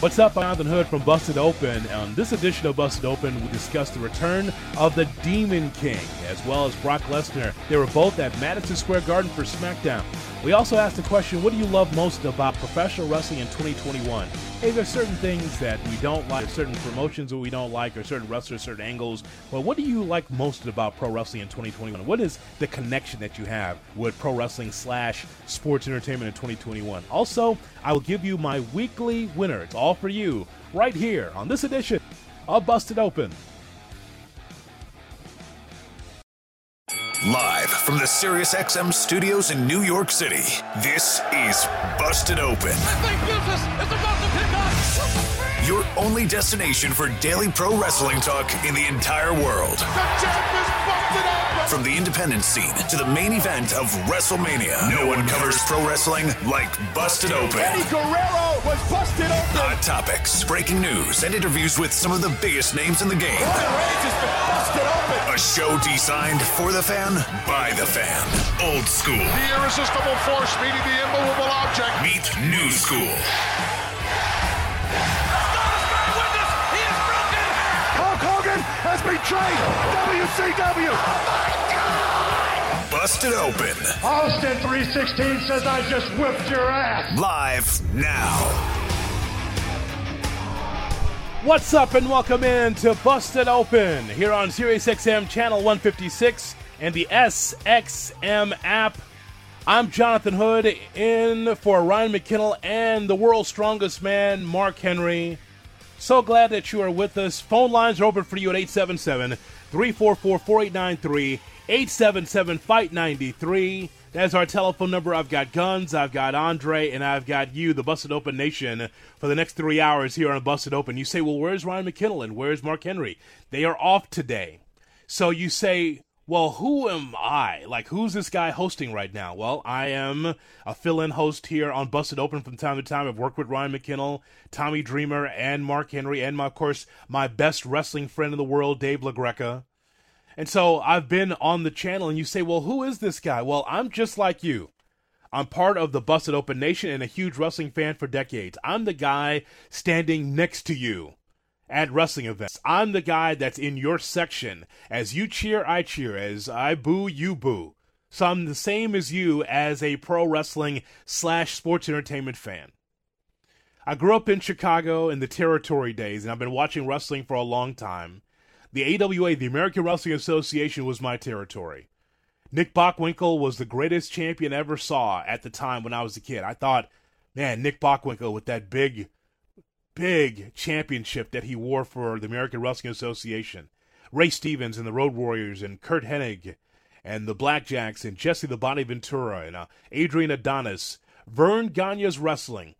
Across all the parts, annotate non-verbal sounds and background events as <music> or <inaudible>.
What's up? I'm Jonathan Hood from Busted Open. On this edition of Busted Open, we discuss the return of the Demon King, as well as Brock Lesnar. They were both at Madison Square Garden for SmackDown. We also asked the question, what do you love most about professional wrestling in 2021? Hey, there's certain things that we don't like, certain promotions that we don't like, or certain wrestlers, certain angles. But what do you like most about pro wrestling in 2021? What is the connection that you have with pro wrestling slash sports entertainment in 2021? Also, I will give you my weekly winner. It's all for you right here on this edition of Busted Open. Live from the SiriusXM studios in New York City, this is Busted Open. Your only destination for daily pro wrestling talk in the entire world. From the independent scene to the main event of WrestleMania, no one covers pro wrestling like Busted Open. Eddie Guerrero was busted open. Hot topics, breaking news, and interviews with some of the biggest names in the game. Roman Reigns busted open. A show designed for the fan, by the fan. Old school. The irresistible force meeting the immovable object. Meet new school. Hulk Hogan has betrayed WCW. Busted Open. Austin 316 says I just whipped your ass. Live now. What's up, and welcome in to Busted Open here on SiriusXM Channel 156 and the SXM app. I'm Jonathan Hood in for Ryan McKinnell and the world's strongest man, Mark Henry. So glad that you are with us. Phone lines are open for you at 877 344 4893, 877 Fight 93. That's our telephone number. I've got Guns, I've got Andre, and I've got you, the Busted Open Nation, for the next three hours here on Busted Open. You say, well, where's Ryan McKinnell and where's Mark Henry? They are off today. So you say, well, who am I? Like, who's this guy hosting right now? Well, I am a fill in host here on Busted Open from time to time. I've worked with Ryan McKinnell, Tommy Dreamer, and Mark Henry, and, my, of course, my best wrestling friend in the world, Dave LaGreca. And so I've been on the channel, and you say, well, who is this guy? Well, I'm just like you. I'm part of the Busted Open Nation and a huge wrestling fan for decades. I'm the guy standing next to you at wrestling events. I'm the guy that's in your section. As you cheer, I cheer. As I boo, you boo. So I'm the same as you as a pro wrestling slash sports entertainment fan. I grew up in Chicago in the territory days, and I've been watching wrestling for a long time. The AWA, the American Wrestling Association, was my territory. Nick Bockwinkel was the greatest champion I ever saw at the time when I was a kid. I thought, man, Nick Bockwinkel with that big, big championship that he wore for the American Wrestling Association. Ray Stevens and the Road Warriors and Curt Hennig and the Blackjacks and Jesse the Body Ventura and uh, Adrian Adonis. Verne Gagne's Wrestling,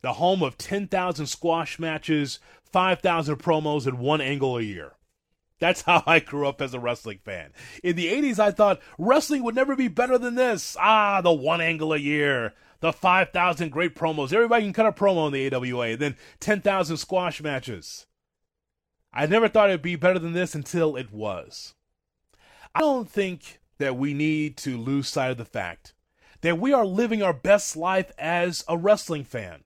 the home of 10,000 squash matches, 5,000 promos, and one angle a year. That's how I grew up as a wrestling fan. In the 80s, I thought wrestling would never be better than this. Ah, the one angle a year, the 5,000 great promos. Everybody can cut a promo in the AWA, then 10,000 squash matches. I never thought it'd be better than this until it was. I don't think that we need to lose sight of the fact that we are living our best life as a wrestling fan.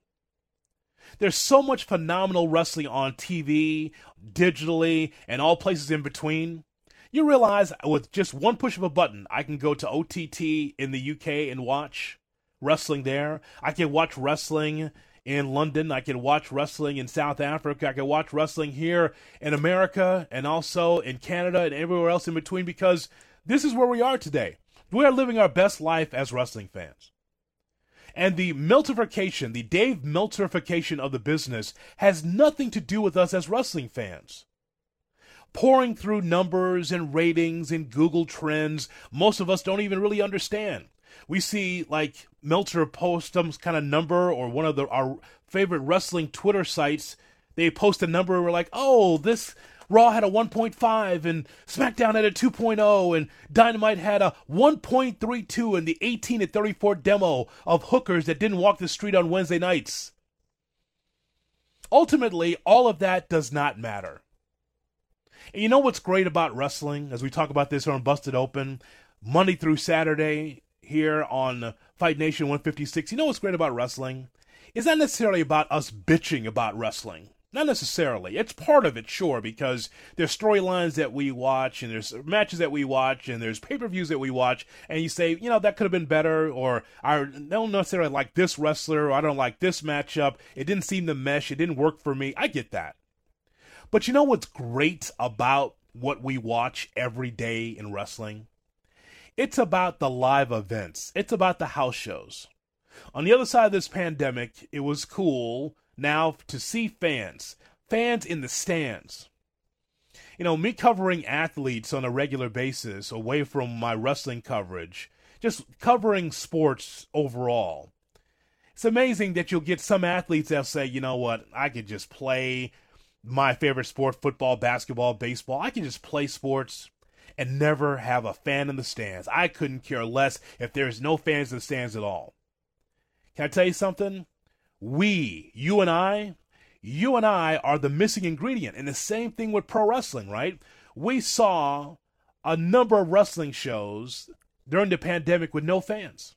There's so much phenomenal wrestling on TV, digitally, and all places in between. You realize with just one push of a button, I can go to OTT in the UK and watch wrestling there. I can watch wrestling in London. I can watch wrestling in South Africa. I can watch wrestling here in America and also in Canada and everywhere else in between because this is where we are today. We are living our best life as wrestling fans. And the Melterification, the Dave Melterification of the business, has nothing to do with us as wrestling fans. Pouring through numbers and ratings and Google Trends, most of us don't even really understand. We see like Meltzer post some kind of number or one of the, our favorite wrestling Twitter sites. They post a number. And we're like, oh, this Raw had a 1.5 and SmackDown had a 2.0 and Dynamite had a 1.32 in the 18 to 34 demo of hookers that didn't walk the street on Wednesday nights. Ultimately, all of that does not matter. And you know what's great about wrestling, as we talk about this on Busted Open, Monday through Saturday here on Fight Nation 156. You know what's great about wrestling? It's not necessarily about us bitching about wrestling. Not necessarily. It's part of it, sure, because there's storylines that we watch, and there's matches that we watch, and there's pay per views that we watch, and you say, you know, that could have been better, or I don't necessarily like this wrestler, or I don't like this matchup. It didn't seem to mesh. It didn't work for me. I get that. But you know what's great about what we watch every day in wrestling? It's about the live events, it's about the house shows. On the other side of this pandemic, it was cool now to see fans, fans in the stands. You know, me covering athletes on a regular basis away from my wrestling coverage, just covering sports overall. It's amazing that you'll get some athletes that'll say, you know what, I could just play my favorite sport, football, basketball, baseball. I can just play sports and never have a fan in the stands. I couldn't care less if there's no fans in the stands at all. Can I tell you something? We, you and I, you and I are the missing ingredient. And the same thing with pro wrestling, right? We saw a number of wrestling shows during the pandemic with no fans.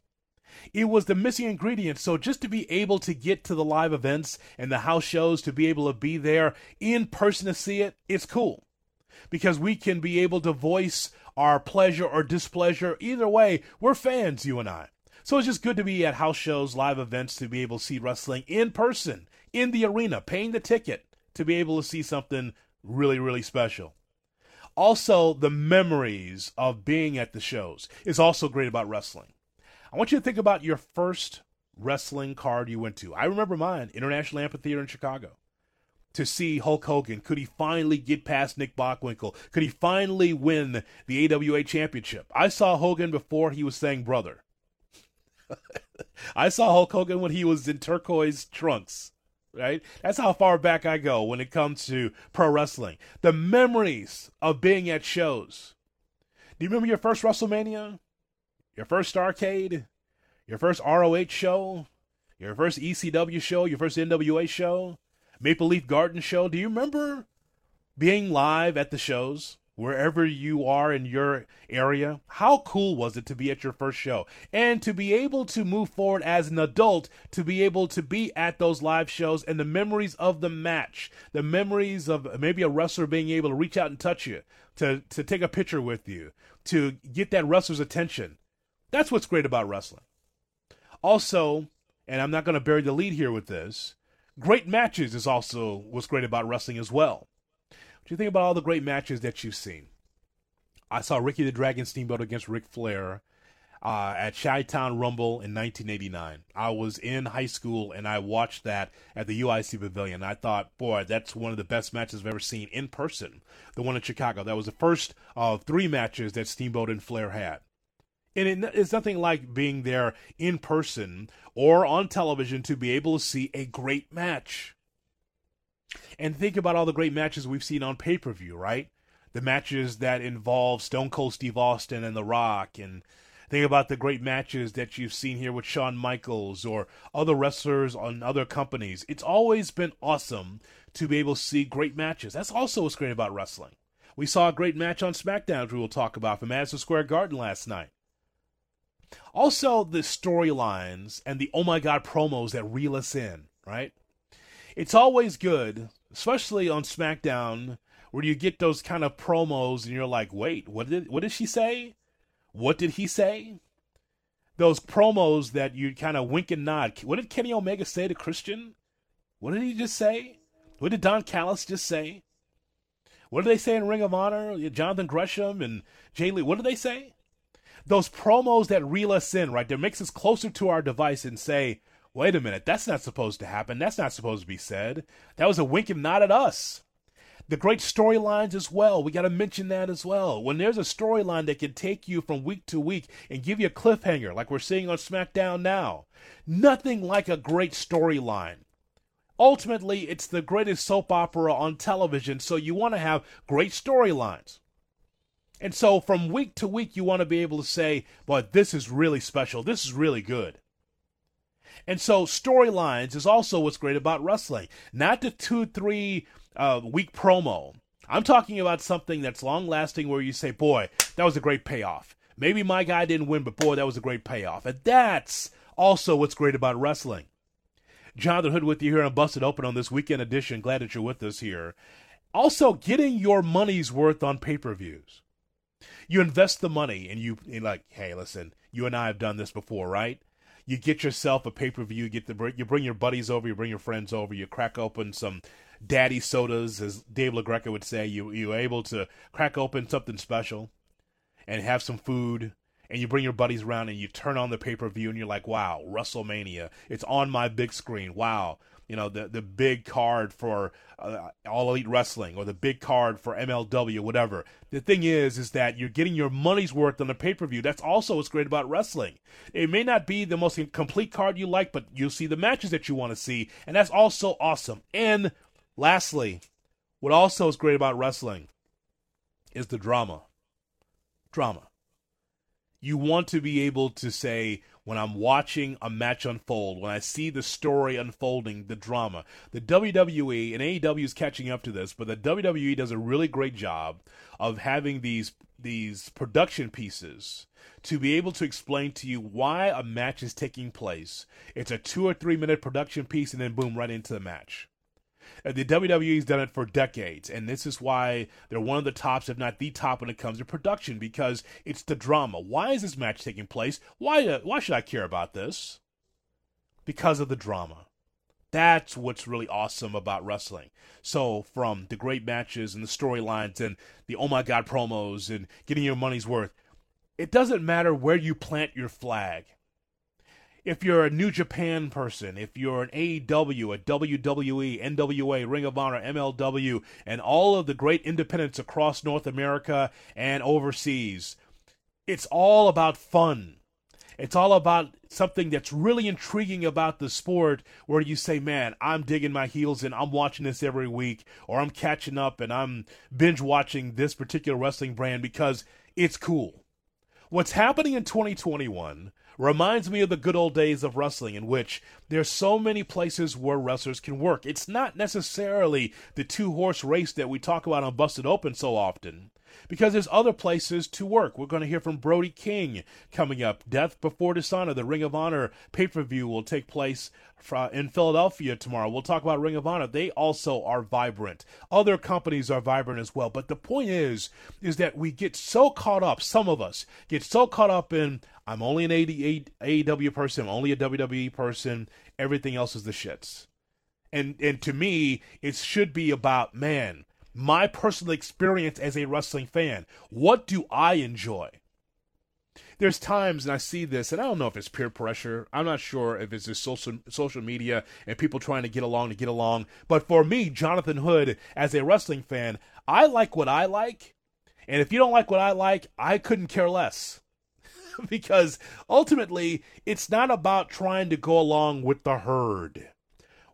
It was the missing ingredient. So just to be able to get to the live events and the house shows, to be able to be there in person to see it, it's cool. Because we can be able to voice our pleasure or displeasure. Either way, we're fans, you and I. So it's just good to be at house shows, live events, to be able to see wrestling in person, in the arena, paying the ticket to be able to see something really, really special. Also, the memories of being at the shows is also great about wrestling. I want you to think about your first wrestling card you went to. I remember mine, International Amphitheater in Chicago. To see Hulk Hogan. Could he finally get past Nick Bockwinkel? Could he finally win the AWA championship? I saw Hogan before he was saying brother. <laughs> I saw Hulk Hogan when he was in turquoise trunks. Right? That's how far back I go when it comes to pro wrestling. The memories of being at shows. Do you remember your first WrestleMania? Your first Starrcade? Your first ROH show? Your first ECW show? Your first NWA show? Maple Leaf Garden show? Do you remember being live at the shows? Wherever you are in your area. How cool was it to be at your first show and to be able to move forward as an adult, to be able to be at those live shows and the memories of the match, the memories of maybe a wrestler being able to reach out and touch you, to, to take a picture with you, to get that wrestler's attention. That's what's great about wrestling. Also, and I'm not going to bury the lead here with this, great matches is also what's great about wrestling as well. You think about all the great matches that you've seen? I saw Ricky the Dragon Steamboat against Ric Flair uh, at Chi Town Rumble in 1989. I was in high school and I watched that at the UIC Pavilion. I thought, boy, that's one of the best matches I've ever seen in person. The one in Chicago. That was the first of three matches that Steamboat and Flair had. And it, it's nothing like being there in person or on television to be able to see a great match. And think about all the great matches we've seen on pay per view, right? The matches that involve Stone Cold Steve Austin and The Rock, and think about the great matches that you've seen here with Shawn Michaels or other wrestlers on other companies. It's always been awesome to be able to see great matches. That's also what's great about wrestling. We saw a great match on SmackDown, which we will talk about from Madison Square Garden last night. Also, the storylines and the oh my god promos that reel us in, right? It's always good, especially on SmackDown, where you get those kind of promos and you're like, wait, what did what did she say? What did he say? Those promos that you kind of wink and nod. What did Kenny Omega say to Christian? What did he just say? What did Don Callis just say? What did they say in Ring of Honor? Jonathan Gresham and Jay Lee. What did they say? Those promos that reel us in, right? That makes us closer to our device and say, wait a minute, that's not supposed to happen. That's not supposed to be said. That was a wink and nod at us. The great storylines as well. We got to mention that as well. When there's a storyline that can take you from week to week and give you a cliffhanger, like we're seeing on SmackDown now, nothing like a great storyline. Ultimately, it's the greatest soap opera on television, so you want to have great storylines. And so from week to week, you want to be able to say, but this is really special. This is really good. And so storylines is also what's great about wrestling. Not the two, three uh, week promo. I'm talking about something that's long lasting where you say, boy, that was a great payoff. Maybe my guy didn't win, but boy, that was a great payoff. And that's also what's great about wrestling. Jonathan Hood with you here on Busted Open on this weekend edition. Glad that you're with us here. Also, getting your money's worth on pay per views. You invest the money and you are like, hey, listen, you and I have done this before, right? You get yourself a pay per view. You get the you bring your buddies over, you bring your friends over, you crack open some daddy sodas, as Dave LaGreca would say. You you're able to crack open something special, and have some food, and you bring your buddies around and you turn on the pay per view, and you're like, wow, WrestleMania! It's on my big screen. Wow, you know the the big card for uh, All Elite Wrestling or the big card for MLW, whatever. The thing is, is that you're getting your money's worth on the pay per view. That's also what's great about wrestling. It may not be the most complete card you like, but you'll see the matches that you want to see, and that's also awesome. And lastly, what also is great about wrestling is the drama. Drama. You want to be able to say, when I'm watching a match unfold, when I see the story unfolding, the drama. The WWE and AEW is catching up to this, but the WWE does a really great job of having these these production pieces to be able to explain to you why a match is taking place. It's a 2 or 3 minute production piece and then boom right into the match. Uh, the WWE's done it for decades, and this is why they're one of the tops, if not the top, when it comes to production, because it's the drama. Why is this match taking place? Why, uh, why should I care about this? Because of the drama. That's what's really awesome about wrestling. So, from the great matches and the storylines and the oh my god promos and getting your money's worth, it doesn't matter where you plant your flag if you're a New Japan person, if you're an AEW, a WWE, NWA, Ring of Honor, MLW, and all of the great independents across North America and overseas, it's all about fun. It's all about something that's really intriguing about the sport where you say, man, I'm digging my heels in. I'm watching this every week, or I'm catching up and I'm binge watching this particular wrestling brand because it's cool. What's happening in 2021 reminds me of the good old days of wrestling in which there's so many places where wrestlers can work. It's not necessarily the two horse race that we talk about on Busted Open so often because there's other places to work. We're going to hear from Brody King coming up. Death Before Dishonor, the Ring of Honor pay per view, will take place uh, in Philadelphia tomorrow. We'll talk about Ring of Honor. They also are vibrant. Other companies are vibrant as well. But the point is, is that we get so caught up. Some of us get so caught up in I'm only an AEW person. I'm only a WWE person. Everything else is the shits. And and to me, it should be about man my personal experience as a wrestling fan. What do I enjoy? There's times, and I see this, and I don't know if it's peer pressure. I'm not sure if it's just social social media and people trying to get along to get along. But for me, Jonathan Hood, as a wrestling fan, I like what I like, and if you don't like what I like, I couldn't care less. <laughs> because ultimately, it's not about trying to go along with the herd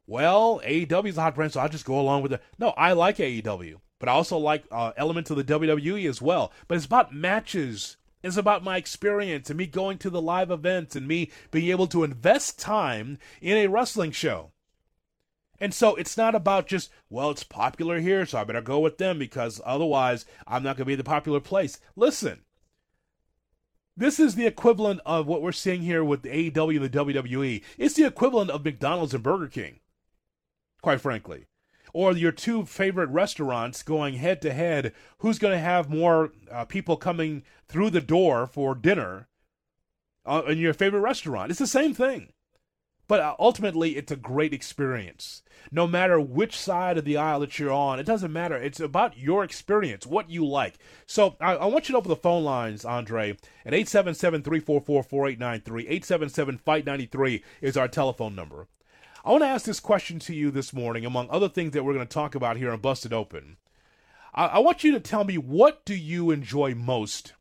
well, AEW is a hot brand, so I'll just go along with it. No, I like AEW, but I also like uh, elements of the WWE as well. But it's about matches. It's about my experience and me going to the live events and me being able to invest time in a wrestling show. And so it's not about just, well, it's popular here, so I better go with them because otherwise I'm not going to be the popular place. Listen, this is the equivalent of what we're seeing here with the AEW and the WWE. It's the equivalent of McDonald's and Burger King, quite frankly. Or your two favorite restaurants going head to head. Who's going to have more uh, people coming through the door for dinner uh, in your favorite restaurant? It's the same thing. But uh, ultimately, it's a great experience. No matter which side of the aisle that you're on, it doesn't matter. It's about your experience, what you like. So I, I want you to open the phone lines, Andre, at 877 344 4893. 877 Fight 93 is our telephone number. I want to ask this question to you this morning, among other things that we're going to talk about here on Busted Open. I, I want you to tell me what do you enjoy most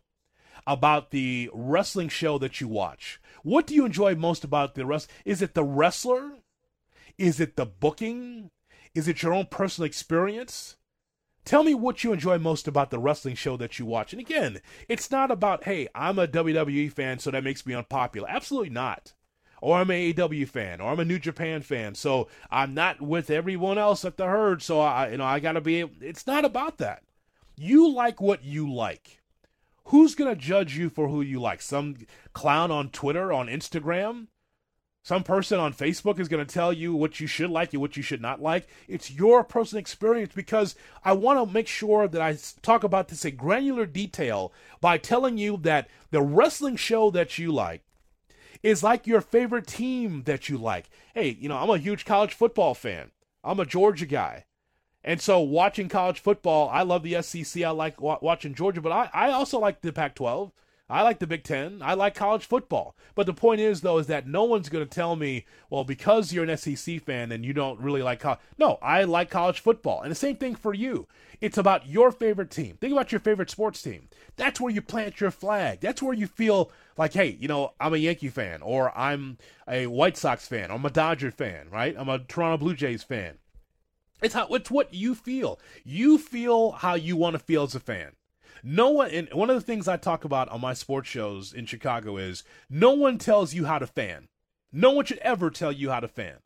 about the wrestling show that you watch? What do you enjoy most about the rest? Is it the wrestler? Is it the booking? Is it your own personal experience? Tell me what you enjoy most about the wrestling show that you watch. And again, it's not about, hey, I'm a WWE fan, so that makes me unpopular. Absolutely not. Or I'm an AEW fan, or I'm a New Japan fan, so I'm not with everyone else at the herd, so I, you know, I gotta be. It's not about that. You like what you like. Who's to judge you for who you like? Some clown on Twitter, on Instagram? Some person on Facebook is to tell you what you should like and what you should not like. It's your personal experience because I want to make sure that I talk about this in granular detail by telling you that the wrestling show that you like is like your favorite team that you like. Hey, you know, I'm a huge college football fan. I'm a Georgia guy. And so, watching college football, I love the SEC. I like watching Georgia, but I, I also like the Pac 12. I like the Big Ten. I like college football. But the point is, though, is that no one's going to tell me, well, because you're an SEC fan and you don't really like college. No, I like college football. And the same thing for you. It's about your favorite team. Think about your favorite sports team. That's where you plant your flag. That's where you feel like, hey, you know, I'm a Yankee fan, or I'm a White Sox fan, or I'm a Dodger fan, right? I'm a Toronto Blue Jays fan. It's how it's what you feel. You feel how you want to feel as a fan. No one and one of the things I talk about on my sports shows in Chicago is no one tells you how to fan. No one should ever tell you how to fan.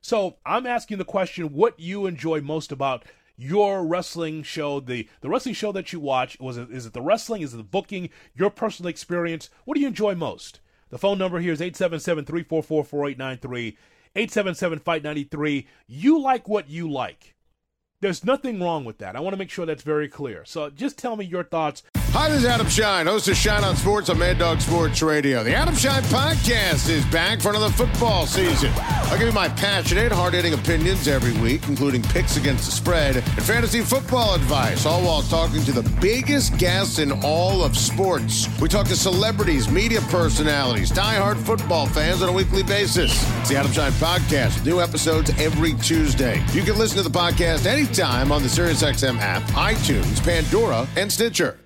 So I'm asking the question what you enjoy most about your wrestling show, the the wrestling show that you watch. Was it is it the wrestling? Is it the booking? Your personal experience? What do you enjoy most? The phone number here is 877 344 4893. 877 Fight 93. You like what you like. There's nothing wrong with that. I want to make sure that's very clear. So just tell me your thoughts. Hi, this is Adam Schein, host of Schein on Sports on Mad Dog Sports Radio. The Adam Schein Podcast is back for another football season. I'll give you my passionate, hard hitting opinions every week, including picks against the spread and fantasy football advice, all while talking to the biggest guests in all of sports. We talk to celebrities, media personalities, die-hard football fans on a weekly basis. It's the Adam Schein Podcast new episodes every Tuesday. You can listen to the podcast anytime on the SiriusXM app, iTunes, Pandora, and Stitcher.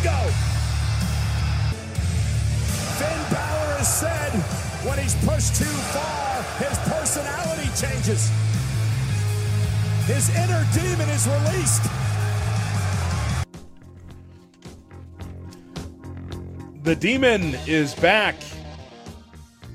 Ego. Finn Balor has said when he's pushed too far, his personality changes. His inner demon is released. The demon is back.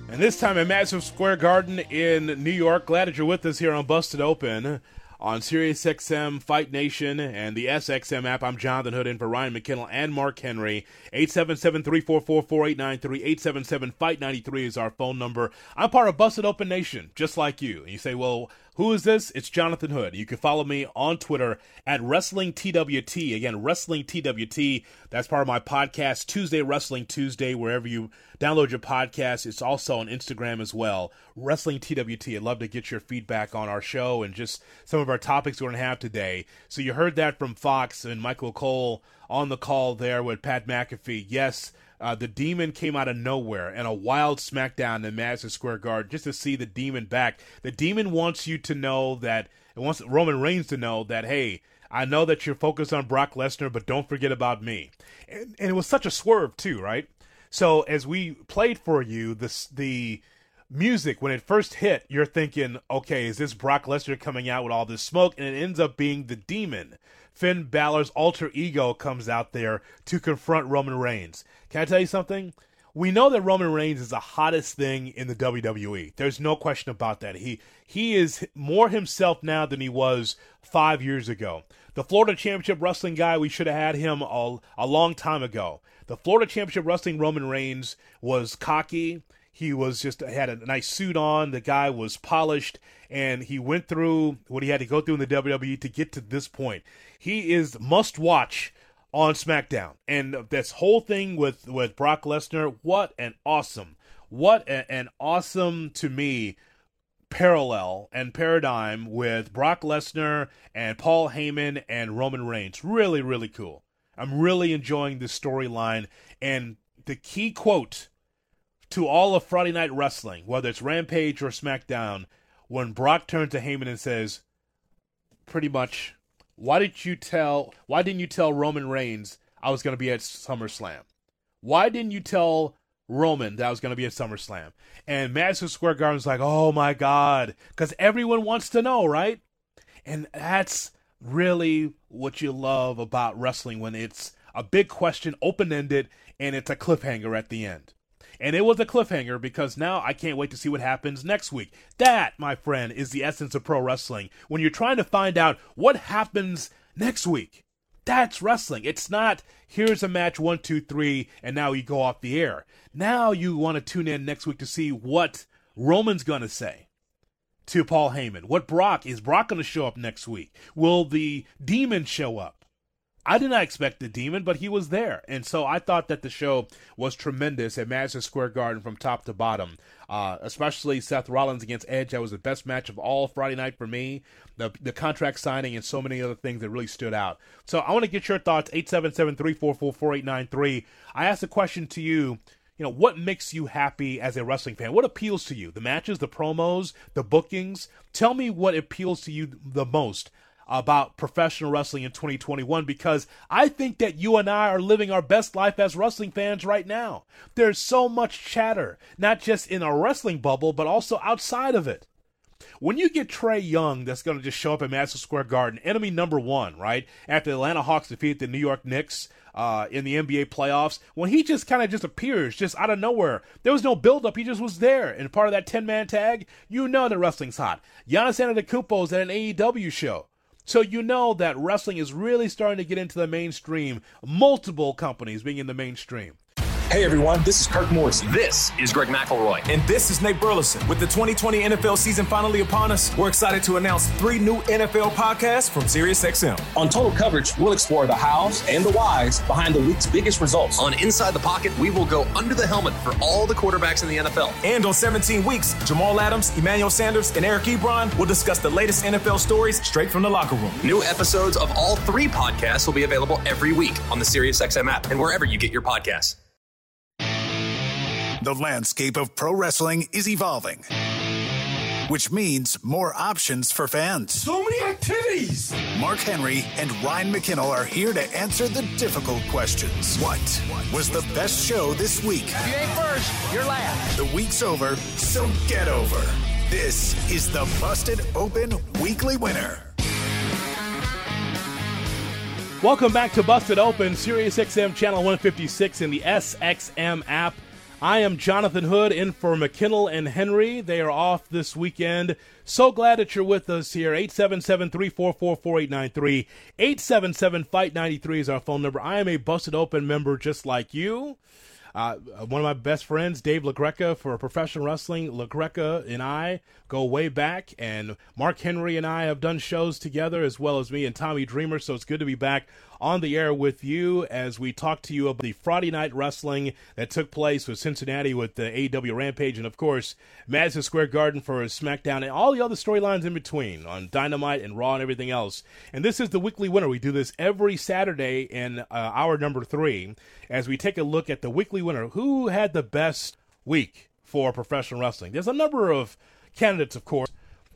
And this time at Madison Square Garden in New York. Glad that you're with us here on Busted Open on SiriusXM Fight Nation and the SXM app. I'm Jonathan Hood in for Ryan McKinnell and Mark Henry. 877-344-4893. 877-FIGHT93 is our phone number. I'm part of Busted Open Nation, just like you. And you say, well, who is this? It's Jonathan Hood. You can follow me on Twitter at Wrestling TWT. Again, Wrestling TWT. That's part of my podcast, Tuesday Wrestling Tuesday, wherever you download your podcast. It's also on Instagram as well, Wrestling TWT. I'd love to get your feedback on our show and just some of our topics we're going to have today. So you heard that from Fox and Michael Cole on the call there with Pat McAfee. Yes, uh, the demon came out of nowhere and a wild smackdown in Madison Square Garden just to see the demon back. The demon wants you to know that it wants Roman Reigns to know that hey, I know that you're focused on Brock Lesnar, but don't forget about me. And, and it was such a swerve too, right? So as we played for you, this the music when it first hit, you're thinking, okay, is this Brock Lesnar coming out with all this smoke? And it ends up being the demon. Finn Balor's alter ego comes out there to confront Roman Reigns. Can I tell you something? we know that Roman Reigns is the hottest thing in the WWE. There's no question about that. He he is more himself now than he was five years ago. The Florida Championship Wrestling guy, we should have had him a, a long time ago. The Florida Championship Wrestling Roman Reigns was cocky. He was just had a nice suit on. The guy was polished, and he went through what he had to go through in the WWE to get to this point. He is must watch on SmackDown. And this whole thing with with Brock Lesnar, what an awesome, what a, an awesome to me parallel and paradigm with Brock Lesnar and Paul Heyman and Roman Reigns. Really, really cool. I'm really enjoying this storyline. And the key quote to all of Friday Night Wrestling, whether it's Rampage or SmackDown, when Brock turns to Heyman and says, pretty much, why did you tell? Why didn't you tell Roman Reigns I was going to be at SummerSlam? Why didn't you tell Roman that I was going to be at SummerSlam? And Madison Square Garden Garden's like, oh my god, because everyone wants to know, right? And that's really what you love about wrestling when it's a big question, open ended, and it's a cliffhanger at the end. And it was a cliffhanger because now I can't wait to see what happens next week. That, my friend, is the essence of pro wrestling. When you're trying to find out what happens next week, that's wrestling. It's not, here's a match one, two, three, and now you go off the air. Now you want to tune in next week to see what Roman's going to say to Paul Heyman. What Brock, is Brock going to show up next week? Will the demon show up? I did not expect the demon, but he was there. And so I thought that the show was tremendous at Madison Square Garden from top to bottom. Uh, especially Seth Rollins against Edge. That was the best match of all Friday night for me. The, the contract signing and so many other things that really stood out. So I want to get your thoughts 877 344 4893. I asked a question to you. You know, what makes you happy as a wrestling fan? What appeals to you? The matches, the promos, the bookings? Tell me what appeals to you the most about professional wrestling in 2021 because I think that you and I are living our best life as wrestling fans right now. There's so much chatter, not just in our wrestling bubble, but also outside of it. When you get Trae Young, that's going to just show up at Madison Square Garden, enemy number one, right? After the Atlanta Hawks defeat the New York Knicks uh, in the NBA playoffs, when he just kind of just appears just out of nowhere, there was no buildup. He just was there, and part of that ten man tag, you know the wrestling's hot. Giannis Antetokounmpo is at an AEW show. So you know that wrestling is really starting to get into the mainstream, multiple companies being in the mainstream. Hey everyone, this is Kirk Morrison. This is Greg McElroy. And this is Nate Burleson. With the 2020 NFL season finally upon us, we're excited to announce three new NFL podcasts from SiriusXM. On Total Coverage, we'll explore the hows and the whys behind the week's biggest results. On Inside the Pocket, we will go under the helmet for all the quarterbacks in the NFL. And on 17 Weeks, Jamal Adams, Emmanuel Sanders, and Eric Ebron will discuss the latest NFL stories straight from the locker room. New episodes of all three podcasts will be available every week on the SiriusXM app and wherever you get your podcasts. The landscape of pro wrestling is evolving, which means more options for fans. So many activities! Mark Henry and Ryan McKinnell are here to answer the difficult questions. What was the best show this week? If you ain't first, you're last. The week's over, so get over. This is the Busted Open Weekly Winner. Welcome back to Busted Open, Sirius XM Channel 156 in the SXM app. I am Jonathan Hood in for McKinnell and Henry. They are off this weekend. So glad that you're with us here. 877 344 4893. 877 Fight 93 is our phone number. I am a Busted Open member just like you. Uh, one of my best friends, Dave LaGreca, for professional wrestling. LaGreca and I go way back, and Mark Henry and I have done shows together, as well as me and Tommy Dreamer. So it's good to be back on the air with you as we talk to you about the Friday night wrestling that took place with Cincinnati with the AEW Rampage, and of course, Madison Square Garden for SmackDown, and all the other storylines in between on Dynamite and Raw and everything else. And this is the weekly winner. We do this every Saturday in uh, hour number three as we take a look at the weekly winner. Who had the best week for professional wrestling? There's a number of candidates, of course.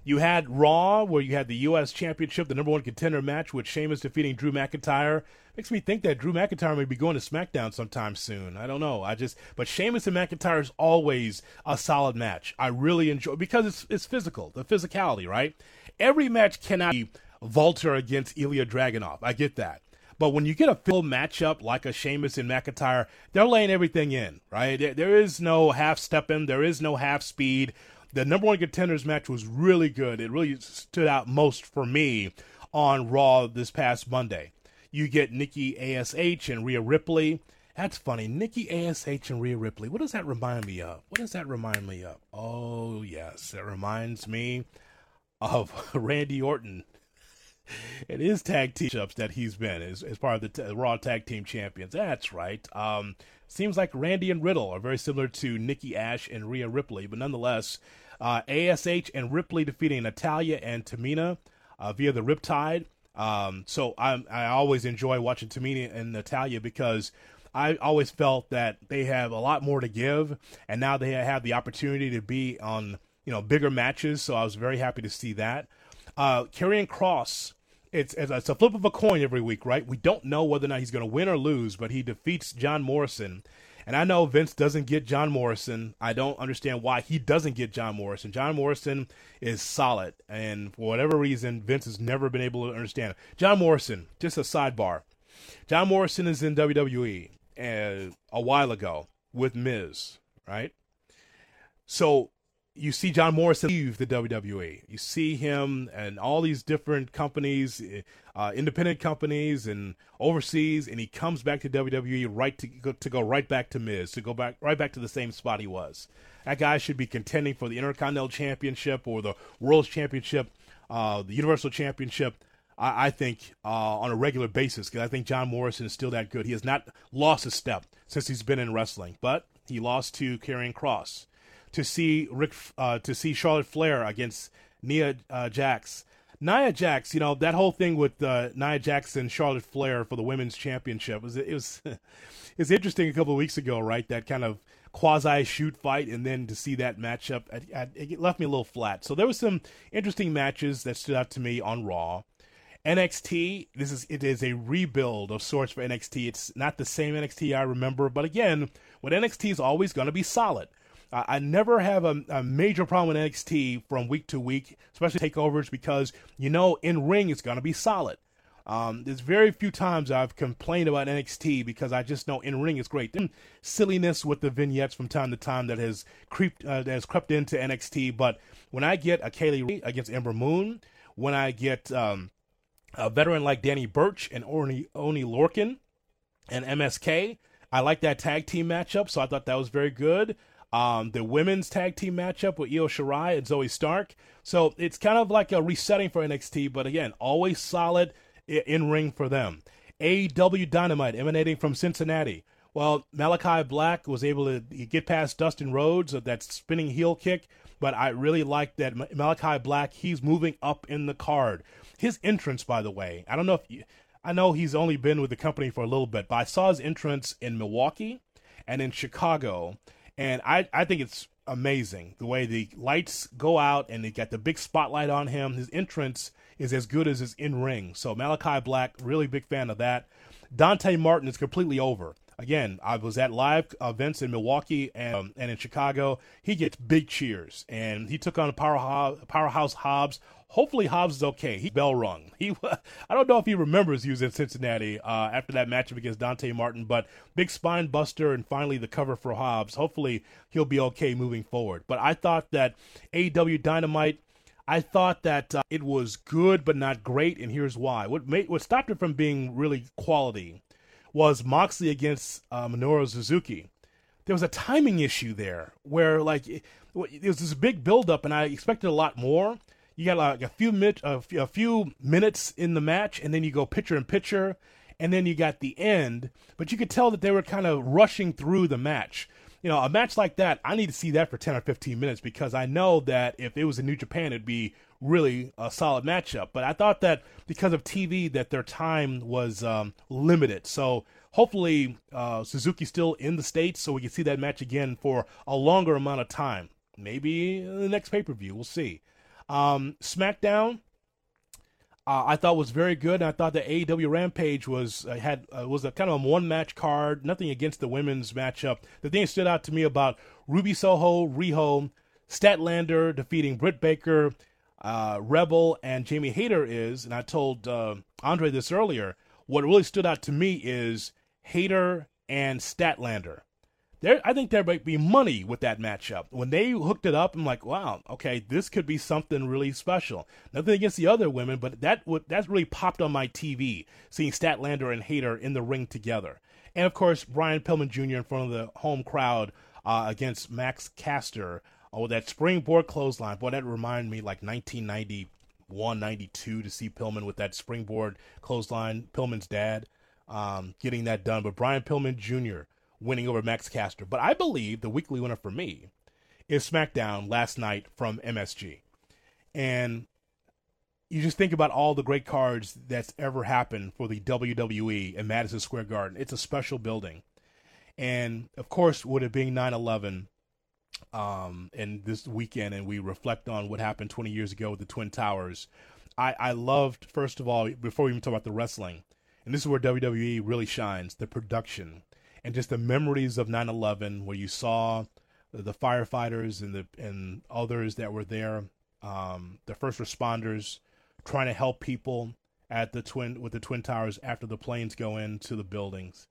You had Raw, where you had the U.S. Championship, the number one contender match with Sheamus defeating Drew McIntyre. Makes me think that Drew McIntyre may be going to SmackDown sometime soon. I don't know. I just, but Sheamus and McIntyre is always a solid match. I really enjoy because it's it's physical, the physicality, right? Every match cannot be Walter against Ilya Dragunov. I get that. But when you get a full matchup like a Sheamus and McIntyre, they're laying everything in, right? There is no half stepping, there is no half speed. The number one contenders match was really good. It really stood out most for me on Raw this past Monday. You get Nikki ASH and Rhea Ripley. That's funny. Nikki ASH and Rhea Ripley. What does that remind me of? What does that remind me of? Oh, yes. It reminds me of <laughs> Randy Orton <laughs> it is tag team ups that he's been as, as part of the t- Raw Tag Team Champions. That's right. Um, seems like Randy and Riddle are very similar to Nikki Ash and Rhea Ripley, but nonetheless, uh, ASH and Ripley defeating Natalya and Tamina uh, via the Riptide. Um, so I, I always enjoy watching Tamina and Natalya because I always felt that they have a lot more to give, and now they have the opportunity to be on you know bigger matches. So I was very happy to see that. Uh, Karrion Kross it's it's a flip of a coin every week, right? We don't know whether or not he's going to win or lose, but he defeats John Morrison. And I know Vince doesn't get John Morrison. I don't understand why he doesn't get John Morrison. John Morrison is solid, and for whatever reason, Vince has never been able to understand. John Morrison, just a sidebar. John Morrison is in WWE uh, a while ago with Miz, right? So you see John Morrison leave the WWE. You see him and all these different companies, uh, independent companies, and overseas, and he comes back to WWE right to go, to go right back to Miz, to go back right back to the same spot he was. That guy should be contending for the Intercontinental Championship or the World Championship, uh, the Universal Championship. I, I think uh, on a regular basis because I think John Morrison is still that good. He has not lost a step since he's been in wrestling, but he lost to Karrion Kross to see Rick uh, to see Charlotte Flair against Nia uh, Jax. Nia Jax, you know that whole thing with uh, Nia Jax and Charlotte Flair for the women's championship was it was <laughs> it's interesting a couple of weeks ago, right? That kind of quasi shoot fight, and then to see that matchup, it left me a little flat. So there was some interesting matches that stood out to me on Raw. NXT, this is it is a rebuild of sorts for NXT. It's not the same NXT I remember, but again, what NXT is always going to be solid. I never have a, a, major problem with NXT from week to week, especially takeovers, because you know in ring it's going to be solid. Um, there's very few times I've complained about NXT because I just know in ring is great. Then silliness with the vignettes from time to time that has creeped uh, that has crept into NXT. But when I get a Kaylee against Ember Moon, when I get um, a veteran like Danny Burch and Oni, Oni Lorcan and MSK, I like that tag team matchup. So I thought that was very good um, the women's tag team matchup with Io Shirai and Zoey Stark. So it's kind of like a resetting for NXT, but again, always solid in ring for them. AW Dynamite emanating from Cincinnati. Well, Malakai Black was able to get past Dustin Rhodes with that spinning heel kick, but I really like that Malakai Black, he's moving up in the card. His entrance, by the way, I don't know if you, I know he's only been with the company for a little bit, but I saw his entrance in Milwaukee and in Chicago, and I, I think it's amazing the way the lights go out and they got the big spotlight on him. His entrance is as good as his in ring. So Malakai Black, really big fan of that. Dante Martin is completely over. Again, I was at live events in Milwaukee and, um, and in Chicago. He gets big cheers, and he took on Powerhouse, Powerhouse Hobbs Hopefully Hobbs is okay. He bell rung. <laughs> He I don't know if he remembers he was in Cincinnati uh, after that matchup against Dante Martin, but big spine buster and finally the cover for Hobbs. Hopefully he'll be okay moving forward. But I thought that AEW Dynamite. I thought that uh, it was good but not great, and here's why. What made what stopped it from being really quality was Moxley against uh, Minoru Suzuki. There was a timing issue there where like it, it was this big buildup, and I expected a lot more you got like a few mit- a, few, a few minutes in the match, and then you go picture in picture, and then you got the end. But you could tell that they were kind of rushing through the match. You know, a match like that, I need to see that for 10 or 15 minutes because I know that if it was in New Japan, it'd be really a solid matchup. But I thought that because of TV, that their time was um, limited. So hopefully, uh, Suzuki's still in the States so we can see that match again for a longer amount of time. Maybe the next pay per view. We'll see. Um, SmackDown, uh, I thought was very good. I thought the AEW Rampage was uh, had uh, was a kind of a one match card. Nothing against the women's matchup. The thing that stood out to me about Ruby Soho, Riho, Statlander defeating Britt Baker, uh, Rebel, and Jamie Hayter is, and I told uh, Andre this earlier. what really stood out to me is Hayter and Statlander. There, I think there might be money with that matchup. When they hooked it up, I'm like, wow, okay, this could be something really special. Nothing against the other women, but that would that's really popped on my TV, seeing Statlander and Hayter in the ring together. And of course, Brian Pillman Jr. in front of the home crowd uh, against Max Caster with that springboard clothesline. Boy, that reminded me like 1991, 92 to see Pillman with that springboard clothesline. Pillman's dad um, getting that done, but Brian Pillman Jr winning over Max Caster. But I believe the weekly winner for me is SmackDown last night from MSG. And you just think about all the great cards that's ever happened for the WWE in Madison Square Garden. It's a special building. And of course, with it being 9 11 um, and this weekend, and we reflect on what happened 20 years ago with the Twin Towers, I, I loved, first of all, before we even talk about the wrestling, and this is where WWE really shines the production and just the memories of 9/11, where you saw the firefighters and the and others that were there, um, the first responders trying to help people at the twin with the twin towers after the planes go into the buildings,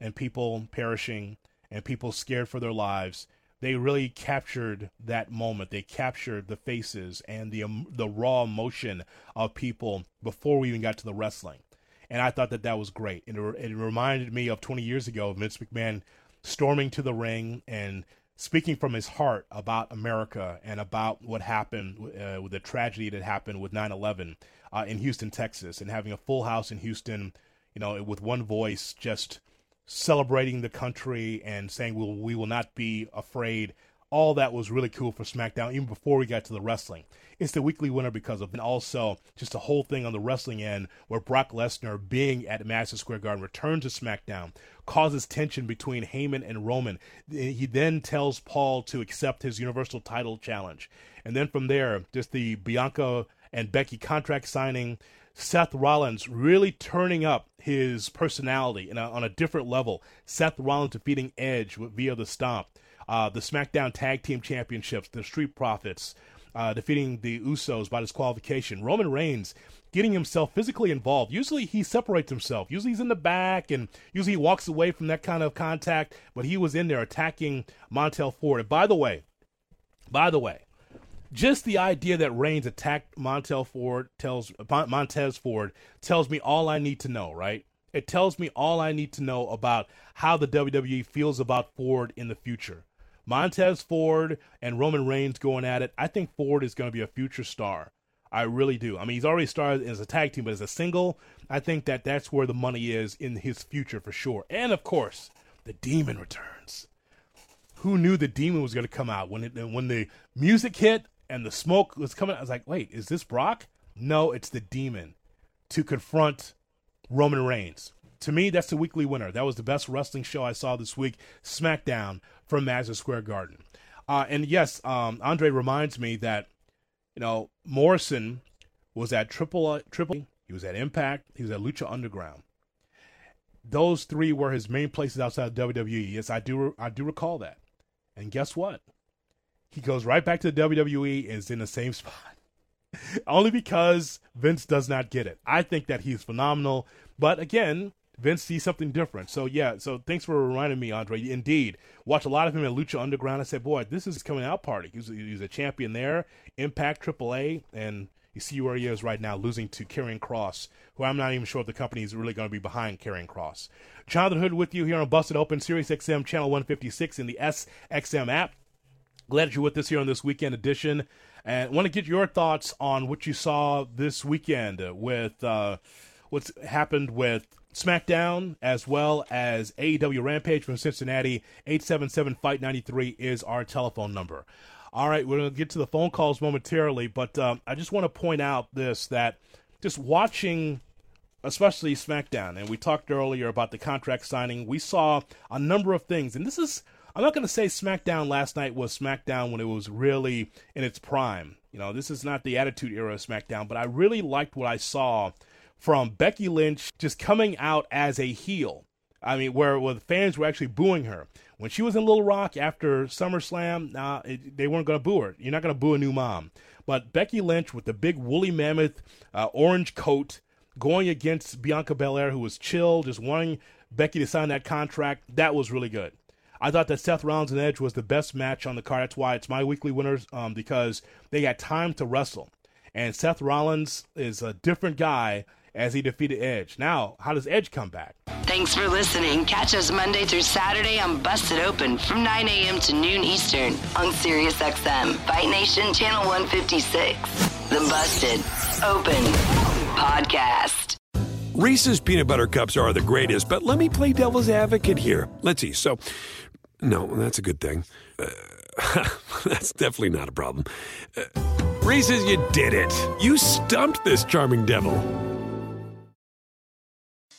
and people perishing and people scared for their lives. They really captured that moment. They captured the faces and the um, the raw emotion of people before we even got to the wrestling and I thought that that was great. And it, it reminded me of 20 years ago of Vince McMahon storming to the ring and speaking from his heart about America and about what happened uh, with the tragedy that happened with 9/11 uh, in Houston, Texas, and having a full house in Houston, you know, with one voice, just celebrating the country and saying we will, we will not be afraid all that was really cool for SmackDown, even before we got to the wrestling. It's the weekly winner because of, and also just the whole thing on the wrestling end where Brock Lesnar, being at Madison Square Garden, returns to SmackDown, causes tension between Heyman and Roman. He then tells Paul to accept his Universal title challenge. And then from there, just the Bianca and Becky contract signing, Seth Rollins really turning up his personality a, on a different level. Seth Rollins defeating Edge via the stomp uh, the SmackDown Tag Team Championships, the Street Profits, uh, defeating the Usos by disqualification. Roman Reigns getting himself physically involved. Usually he separates himself. Usually he's in the back and usually he walks away from that kind of contact, but he was in there attacking Montez Ford. And by the way, by the way, just the idea that Reigns attacked Montez Ford tells Montez Ford tells me all I need to know, right? It tells me all I need to know about how the WWE feels about Ford in the future. Montez Ford and Roman Reigns going at it. I think Ford is going to be a future star. I really do. I mean, he's already started as a tag team, but as a single, I think that that's where the money is in his future for sure. And of course, the Demon returns. Who knew the Demon was going to come out when it when the music hit and the smoke was coming? Out? I was like, wait, is this Brock? No, it's the Demon to confront Roman Reigns to me, that's the weekly winner. That was the best wrestling show I saw this week, SmackDown from Madison Square Garden. Uh, and yes, um, Andre reminds me that you know Morrison was at Triple Triple. He was at Impact. He was at Lucha Underground. Those three were his main places outside of WWE. Yes, I do. I do recall that. And guess what? He goes right back to the WWE and is in the same <laughs> spot. Only because Vince does not get it. I think that he's phenomenal. But again, Vince sees something different. So yeah, so thanks for reminding me, Andre. Indeed, watch a lot of him at Lucha Underground. I said, boy, this is coming out party. He's he's a champion there, Impact, AAA, and you see where he is right now, losing to Karrion Kross, who I'm not even sure if the company is really going to be behind Karrion Kross. Jonathan Hood with you here on Busted Open, Sirius XM Channel 156 in the SXM app. Glad you're with us here on this weekend edition, and want to get your thoughts on what you saw this weekend with uh, what's happened with SmackDown as well as AEW Rampage from Cincinnati. 877 Fight 93 is our telephone number. All right, we're going to get to the phone calls momentarily, but um, I just want to point out this that just watching, especially SmackDown, and we talked earlier about the contract signing, we saw a number of things. And this is, I'm not going to say SmackDown last night was SmackDown when it was really in its prime. You know, this is not the Attitude Era of SmackDown, but I really liked what I saw from Becky Lynch just coming out as a heel. I mean, where, where the fans were actually booing her. When she was in Little Rock after SummerSlam, nah, it, they weren't going to boo her. You're not going to boo a new mom. But Becky Lynch with the big woolly mammoth uh, orange coat, going against Bianca Belair, who was chill, just wanting Becky to sign that contract, that was really good. I thought that Seth Rollins and Edge was the best match on the card. That's why it's my weekly winners um, because they got time to wrestle. And Seth Rollins is a different guy as he defeated Edge. Now, how does Edge come back? Thanks for listening. Catch us Monday through Saturday on Busted Open from 9 a.m. to noon Eastern on SiriusXM, Fight Nation Channel 156. The Busted Open Podcast. Reese's peanut butter cups are the greatest, but let me play devil's advocate here. Let's see. So, no, that's a good thing. Uh, <laughs> that's definitely not a problem. Uh, Reese's, you did it. You stumped this charming devil.